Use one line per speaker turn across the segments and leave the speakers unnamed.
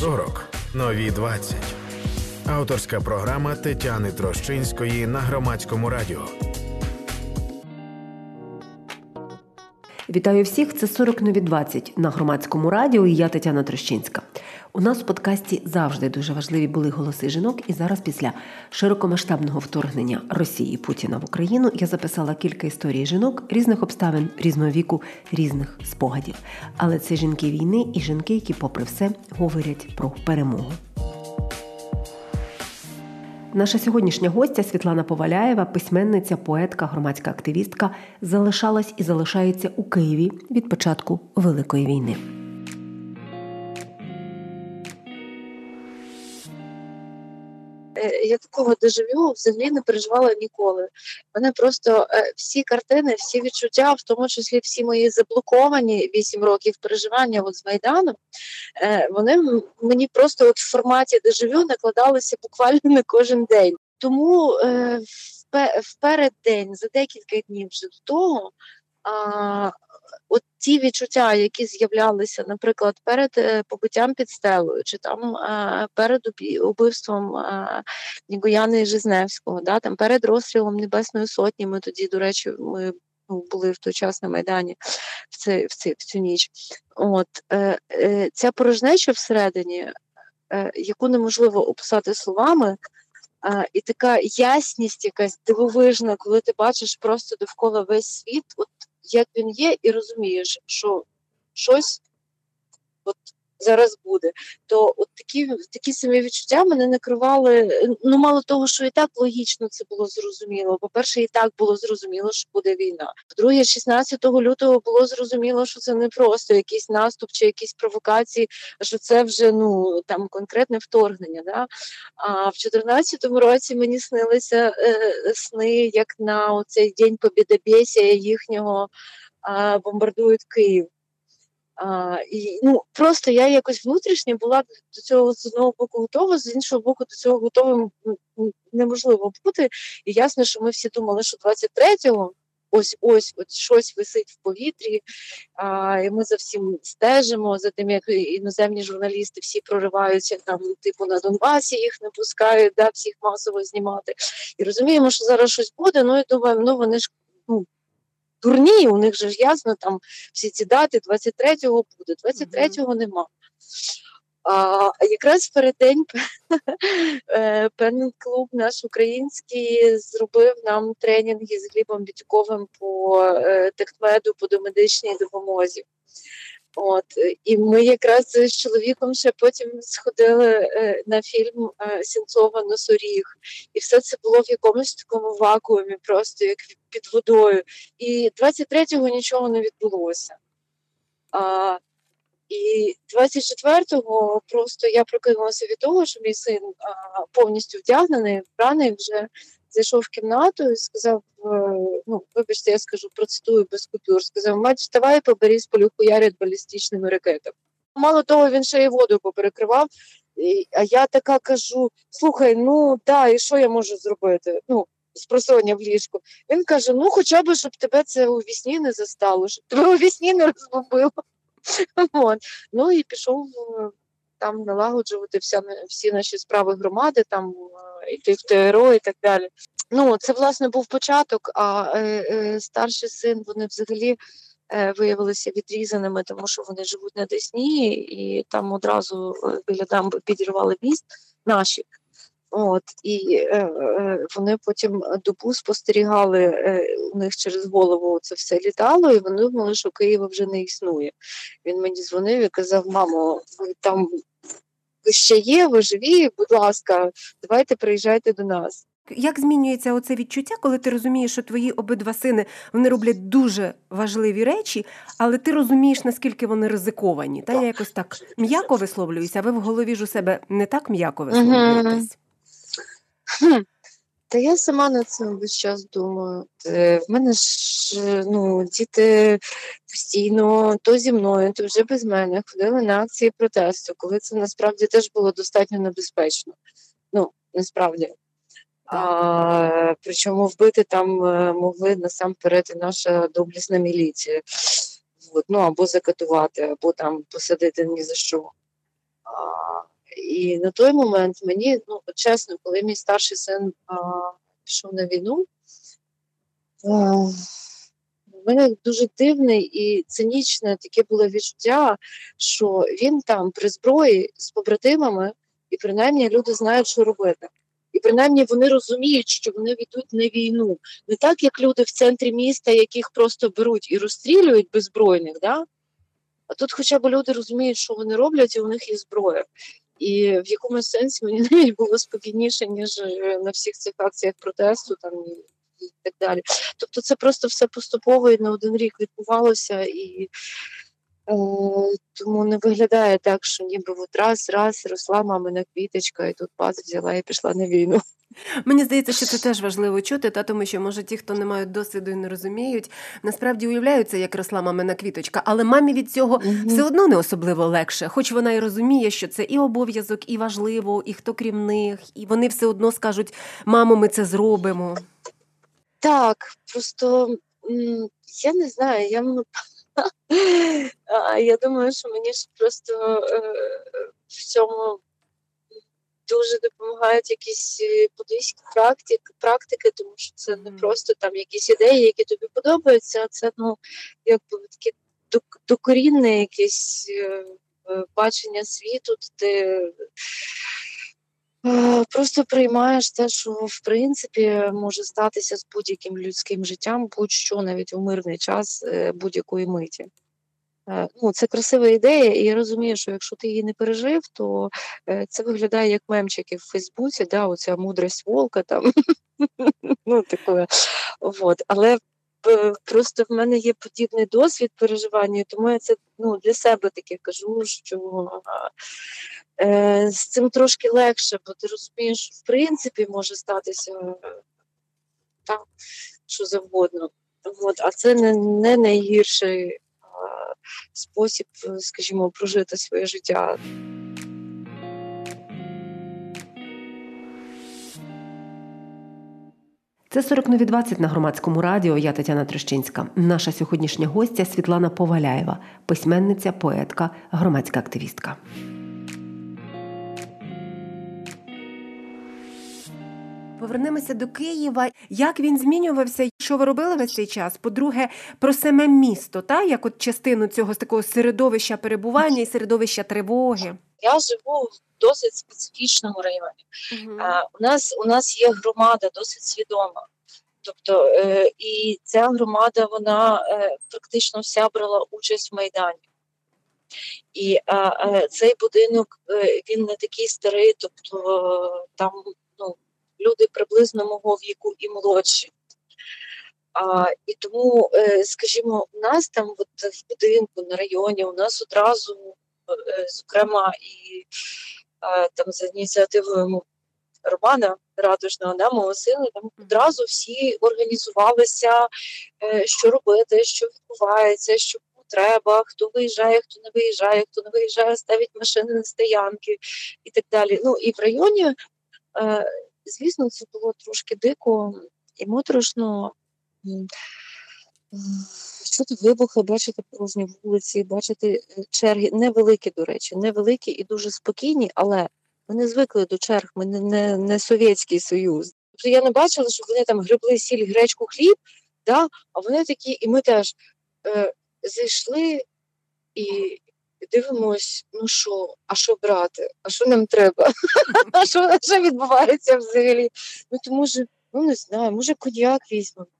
40. Нові 20. Авторська програма Тетяни Трощинської на громадському радіо.
Вітаю всіх! Це 40 нові 20 на громадському радіо. і Я Тетяна Трощинська. У нас в подкасті завжди дуже важливі були голоси жінок, і зараз, після широкомасштабного вторгнення Росії Путіна в Україну, я записала кілька історій жінок різних обставин, різного віку, різних спогадів. Але це жінки війни і жінки, які, попри все, говорять про перемогу. Наша сьогоднішня гостя Світлана Поваляєва, письменниця, поетка, громадська активістка, залишалась і залишається у Києві від початку Великої війни.
Я такого дежавю взагалі не переживала ніколи. Мене просто е, всі картини, всі відчуття, в тому числі всі мої заблоковані вісім років переживання от з Майдану, е, вони мені просто от в форматі дежавю накладалися буквально на кожен день. Тому вперед день, за декілька днів вже до того. От ті відчуття, які з'являлися, наприклад, перед е, побиттям під стелою, чи там е, перед убивством е, Нігояни Жизневського, да, там перед розстрілом Небесної Сотні, ми тоді, до речі, ми ну, були в той час на Майдані в цей, в, цей, в цю ніч. От е, е, Ця порожнеча всередині, е, яку неможливо описати словами. Uh, і така ясність, якась дивовижна, коли ти бачиш просто довкола весь світ, от як він є, і розумієш, що щось зараз буде. То от такі такі самі відчуття мене накривали. Ну, мало того, що і так логічно це було зрозуміло. По-перше, і так було зрозуміло, що буде війна. По-друге, 16 лютого було зрозуміло, що це не просто якийсь наступ чи якісь провокації, що це вже ну там конкретне вторгнення. Да? А в 14 році мені снилися е, сни, як на цей день побідобєсія їхнього бомбардують Київ. А, і, ну, Просто я якось внутрішньо була до цього з одного боку готова, з іншого боку, до цього готовим неможливо бути. І ясно, що ми всі думали, що 23-го ось ось от щось висить в повітрі, а, і ми за всім стежимо, за тим, як іноземні журналісти всі прориваються там, типу на Донбасі їх не пускають, да, всіх масово знімати. І розуміємо, що зараз щось буде. Ну і думаємо, ну вони ж ну, дурні, у них же ж ясно, там всі ці дати 23-го буде, 23-го нема. А якраз перед день е, певний клуб наш український зробив нам тренінги з Глібом Бітюковим по техмеду, по домедичній допомозі. От і ми якраз з чоловіком ще потім сходили е, на фільм е, Сінцова Носоріг, і все це було в якомусь такому вакуумі, просто як під водою. І 23-го нічого не відбулося. А, І 24-го просто я прокинулася від того, що мій син а, повністю вдягнений, вбраний вже зайшов в кімнату і сказав: е, ну, вибачте, я скажу, процитую без купюр. Сказав: мать, вставай, побери з полю хуярять балістичними ракетами. Мало того, він ще й воду поперекривав. А я така кажу: слухай, ну да, і що я можу зробити? Ну, спросоння в ліжку. Він каже: ну, хоча б, щоб тебе це у вісні не застало, щоб тебе у вісні не розбомбило. Ну і пішов е, там налагоджувати вся, всі наші справи громади, там йти в ТРО і так далі. Ну, це власне був початок, а е, е, старший син вони взагалі е, виявилися відрізаними, тому що вони живуть на Десні, і там одразу е, біля дамби підірвали міст наші. От і е, е, вони потім добу спостерігали е, у них через голову це все літало, і вони думали, що Києва вже не існує. Він мені дзвонив і казав: Мамо, ви там ви ще є, ви живі, будь ласка, давайте приїжджайте до нас.
Як змінюється оце відчуття, коли ти розумієш, що твої обидва сини вони роблять дуже важливі речі, але ти розумієш, наскільки вони ризиковані? Та я якось так м'яко висловлююся, а ви в голові ж у себе не так м'яко висловлюєтесь?
Та я сама над цим весь час думаю. Е, в мене ж ну, діти постійно то зі мною, то вже без мене ходили на акції протесту, коли це насправді теж було достатньо небезпечно. Ну, насправді. А, Причому вбити там е, могли насамперед і наша доблісна міліція. От, ну, Або закатувати, або там посадити ні за що. А, І на той момент мені, ну чесно, коли мій старший син а, пішов на війну, а, в мене дуже дивне і цинічне таке було відчуття, що він там при зброї з побратимами, і принаймні люди знають, що робити. І принаймні вони розуміють, що вони йдуть на війну. Не так, як люди в центрі міста, яких просто беруть і розстрілюють беззбройних, да? а тут хоча б люди розуміють, що вони роблять, і у них є зброя. І в якомусь сенсі мені навіть було спокійніше, ніж е, на всіх цих акціях протесту там і так далі. Тобто, це просто все поступово і на один рік відбувалося, і тому не виглядає так, що ніби от раз, раз росла мамина квіточка, і тут пас взяла і пішла на війну.
Мені здається, що це теж важливо чути, та тому що може ті, хто не мають досвіду і не розуміють, насправді уявляються, як росла мамина квіточка, але мамі від цього mm-hmm. все одно не особливо легше, хоч вона і розуміє, що це і обов'язок, і важливо, і хто крім них, і вони все одно скажуть: мамо, ми це зробимо.
Так, просто я не знаю, я я думаю, що мені ж просто е, в цьому дуже допомагають якісь е, буддийські практики, практики, тому що це не просто там якісь ідеї, які тобі подобаються, а це ну якби таке докорінне якесь е, бачення світу, де Просто приймаєш те, що в принципі може статися з будь-яким людським життям, будь-що навіть у мирний час е, будь-якої миті. Е, ну, Це красива ідея, і я розумію, що якщо ти її не пережив, то е, це виглядає як мемчики в Фейсбуці, да, оця мудрость волка там. ну, таке. Вот. Але просто в мене є подібний досвід переживання, тому я це ну, для себе таке кажу, що е, з цим трошки легше, бо ти розумієш, в принципі може статися так, що завгодно. От, а це не, не найгірший а, спосіб, скажімо, прожити своє життя.
Це 40 нові 20 на громадському радіо. Я Тетяна Трещинська. Наша сьогоднішня гостя Світлана Поваляєва, письменниця, поетка, громадська активістка. Повернемося до Києва. Як він змінювався? Що ви робили весь цей час? По-друге, про саме місто, та як от частину цього такого середовища перебування і середовища тривоги.
Я живу досить специфічному районі. Угу. А, У нас у нас є громада досить свідома. Тобто е, і ця громада вона е, практично вся брала участь в Майдані. І е, цей будинок е, він не такий старий, тобто там ну, люди приблизно мого віку і молодші. А, І тому, е, скажімо, у нас там от в будинку на районі у нас одразу, е, зокрема, і там за ініціативою Романа Радужного, да, мого сина, там одразу всі організувалися, е, що робити, що відбувається, що треба, хто виїжджає, хто не виїжджає, хто не виїжджає, ставить машини на стоянки і так далі. Ну і в районі, звісно, це було трошки дико і моторошно чути вибухи, бачити порожні вулиці, бачити е, черги невеликі, до речі, невеликі і дуже спокійні, але не звикли до черг, ми не не, не Совєтський Союз. Тобто я не бачила, що вони там гребли сіль, гречку, хліб, да? а вони такі, і ми теж е, зайшли і дивимось, ну що, а що брати? А що нам треба? А що відбувається взагалі? Ну тому що, ну не знаю, може коньяк візьмемо.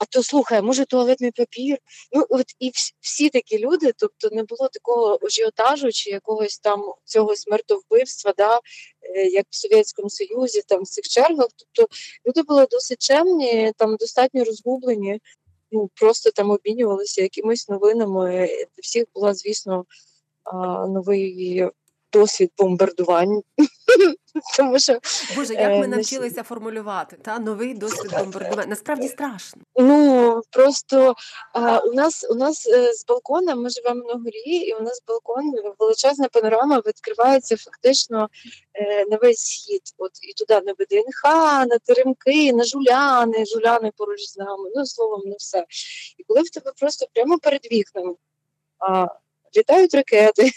А то слухай, може туалетний папір. Ну от і всі, такі люди, тобто не було такого ажіотажу чи якогось там цього смертовбивства, да, е, як в Совєтському Союзі, там в цих чергах. Тобто люди були досить чемні, там достатньо розгублені, ну просто там обмінювалися якимись новинами. Для всіх була, звісно, новий досвід бомбардувань. Тому що
Боже, як ми е, навчилися формулювати та новий досвід бомбардування. Насправді страшно.
Ну просто а, у нас у нас е, з балкона ми живемо на горі, і у нас балкон величезна панорама відкривається фактично е, на весь схід. От і туди на ВДНХ, на Теремки, на жуляни, жуляни поруч з нами. Ну словом, не все. І коли в тебе просто прямо перед вікнами. А, літають ракети.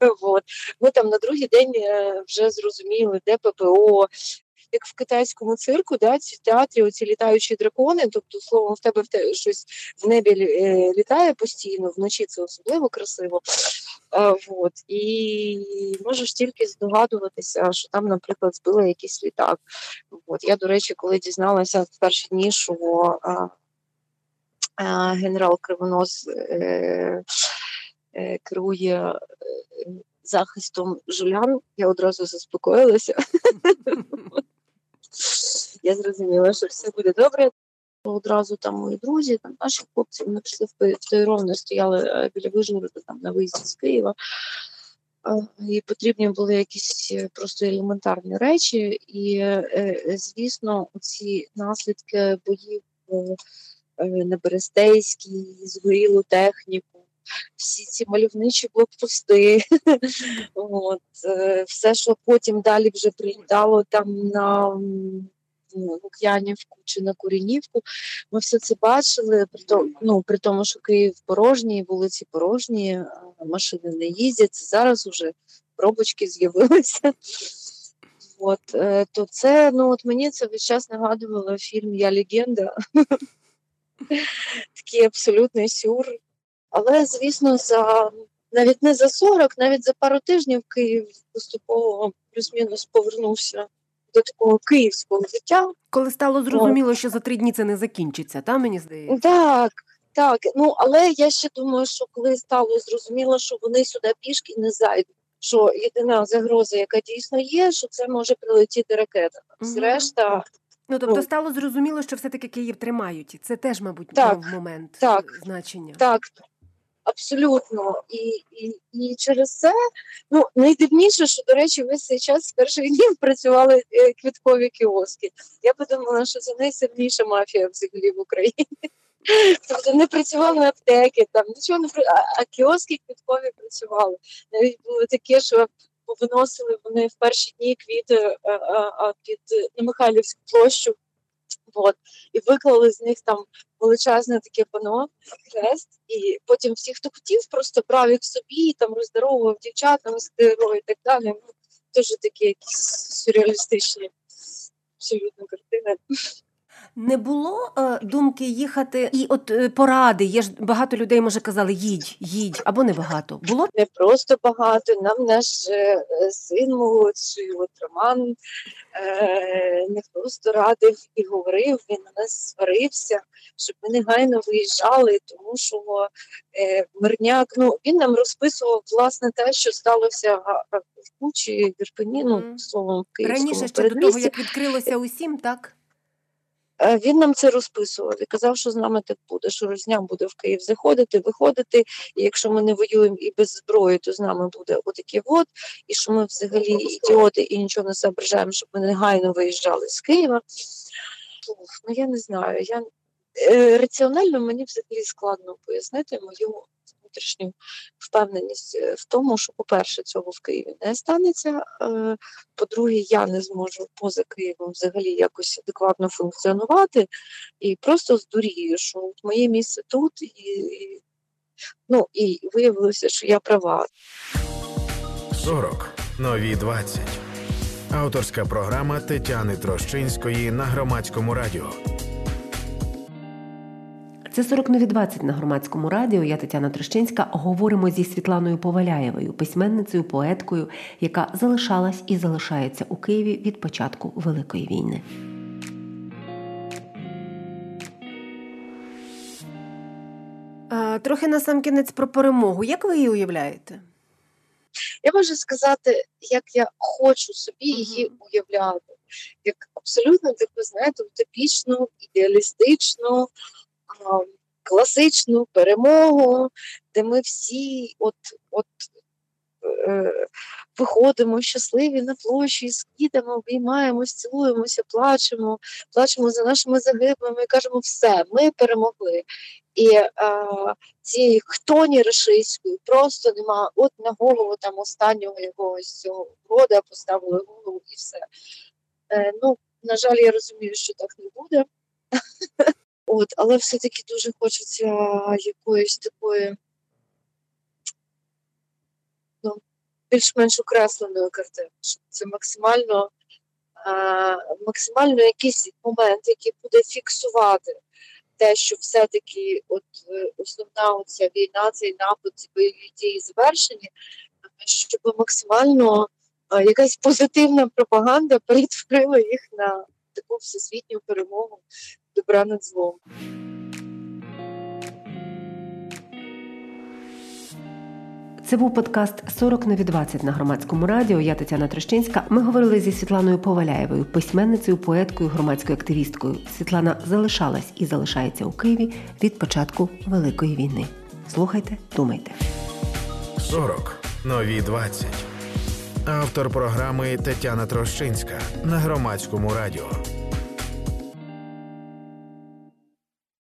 От. Ми там на другий день е, вже зрозуміли, де ППО. Як в китайському цирку, да, ці театрі, оці літаючі дракони, тобто, словом, в тебе в те, щось в небі е, літає постійно, вночі це особливо красиво. Е, от. І можеш тільки здогадуватися, що там, наприклад, збили якийсь літак. От. Я, до речі, коли дізналася в перші дні, що а, а, генерал Кривонос е, керує е, захистом жулян, я одразу заспокоїлася. Я зрозуміла, що все буде добре. Одразу там мої друзі, там наші хлопці, вони пішли в той ровно, стояли е, біля Вижгорода, там на виїзді з Києва. І потрібні були якісь е, просто елементарні речі. І, е, звісно, ці наслідки боїв на Берестейській, згорілу техніку, всі ці мальовничі блокпости, От, все, що потім далі вже прилітало там на Лук'янівку чи на Курінівку. Ми все це бачили, при тому, ну, при тому, що Київ порожній, вулиці порожні, машини не їздять. Зараз вже пробочки з'явилися. От, е, то це, ну от мені це весь час нагадувало фільм Я легенда. Такий абсолютний сюр. Але, звісно, за навіть не за 40, навіть за пару тижнів Київ поступово плюс-мінус повернувся до такого київського життя.
Коли стало зрозуміло, що за три дні це не закінчиться, та мені здається?
Так, так. Ну але я ще думаю, що коли стало зрозуміло, що вони сюди пішки не зайдуть. Що єдина загроза, яка дійсно є, що це може прилетіти ракета. Зрешта,
ну тобто ну, стало зрозуміло, що все таки Київ тримають, і це теж, мабуть, так, момент
так,
значення.
Так, Абсолютно, і і, і через це ну найдивніше, що до речі, весь цей час з перших днів працювали е, квіткові кіоски. Я подумала, що це найсильніша мафія взагалі в Україні. Тобто не працювали аптеки, там нічого не а, а кіоски квіткові працювали. Навіть було таке, що виносили вони в перші дні квіти а, е, а, а під на Михайлівську площу. От. І виклали з них там величезне таке пано, хрест, і потім всі, хто хотів, просто брав їх собі, там роздаровував дівчатам з і так далі. Ну, Дуже такі якісь сюрреалістичні абсолютно картини.
Не було е, думки їхати, і от е, поради. Є ж багато людей, може казали, їдь, їдь або не багато. Було
не просто багато. Нам наш е, син молодший, от Роман е, не просто радив і говорив. Він на нас сварився, щоб ми негайно виїжджали, тому що е, Мирняк ну він нам розписував власне те, що сталося в Кучі, в Ірпені, ну словом Київському
раніше ще до того, як відкрилося усім, так.
Е, він нам це розписував і казав, що з нами так буде, що Розня буде в Київ заходити, виходити. І якщо ми не воюємо і без зброї, то з нами буде отаке от, і що ми взагалі ідіоти і нічого не зображаємо, щоб ми негайно виїжджали з Києва. Ну я не знаю. Я е, Раціонально мені взагалі складно пояснити мою внутрішню впевненість е, в тому, що, по-перше, цього в Києві не станеться. Е, по-друге, я не зможу поза Києвом взагалі якось адекватно функціонувати і просто здурію, що моє місце тут, і ну і виявилося, що я права.
40. нові 20. Авторська програма Тетяни Трощинської на громадському радіо.
Це 40 нові 20 на громадському радіо. Я Тетяна Трощинська. Говоримо зі Світланою Поваляєвою, письменницею, поеткою, яка залишалась і залишається у Києві від початку Великої війни. Трохи на сам кінець про перемогу. Як ви її уявляєте?
Я можу сказати, як я хочу собі її уявляти, як абсолютно таку, знаєте, утопічну, ідеалістичну, класичну перемогу, де ми всі от от е, виходимо щасливі на площі, скидемо, обіймаємось, цілуємося, плачемо, плачемо за нашими загиблими і кажемо, все, ми перемогли. І е, цієї хтоні рашистської просто нема. От на голову там останнього якогось цього рода поставили голову і все. Е, ну, На жаль, я розумію, що так не буде. От, Але все-таки дуже хочеться якоїсь такої більш-менш окресленою картиною. щоб Це максимально, е, максимально якийсь момент, який буде фіксувати те, що все-таки от е, основна оця війна, цей напад, ці бойові дії завершені, щоб максимально е, якась позитивна пропаганда перетворила їх на таку всесвітню перемогу добра над злом.
Це був подкаст «40 на від 20» на громадському радіо. Я Тетяна Трощинська. Ми говорили зі Світланою Поваляєвою, письменницею, поеткою, громадською активісткою. Світлана залишалась і залишається у Києві від початку Великої війни. Слухайте, думайте.
40. Нові 20. Автор програми Тетяна Трощинська на громадському радіо.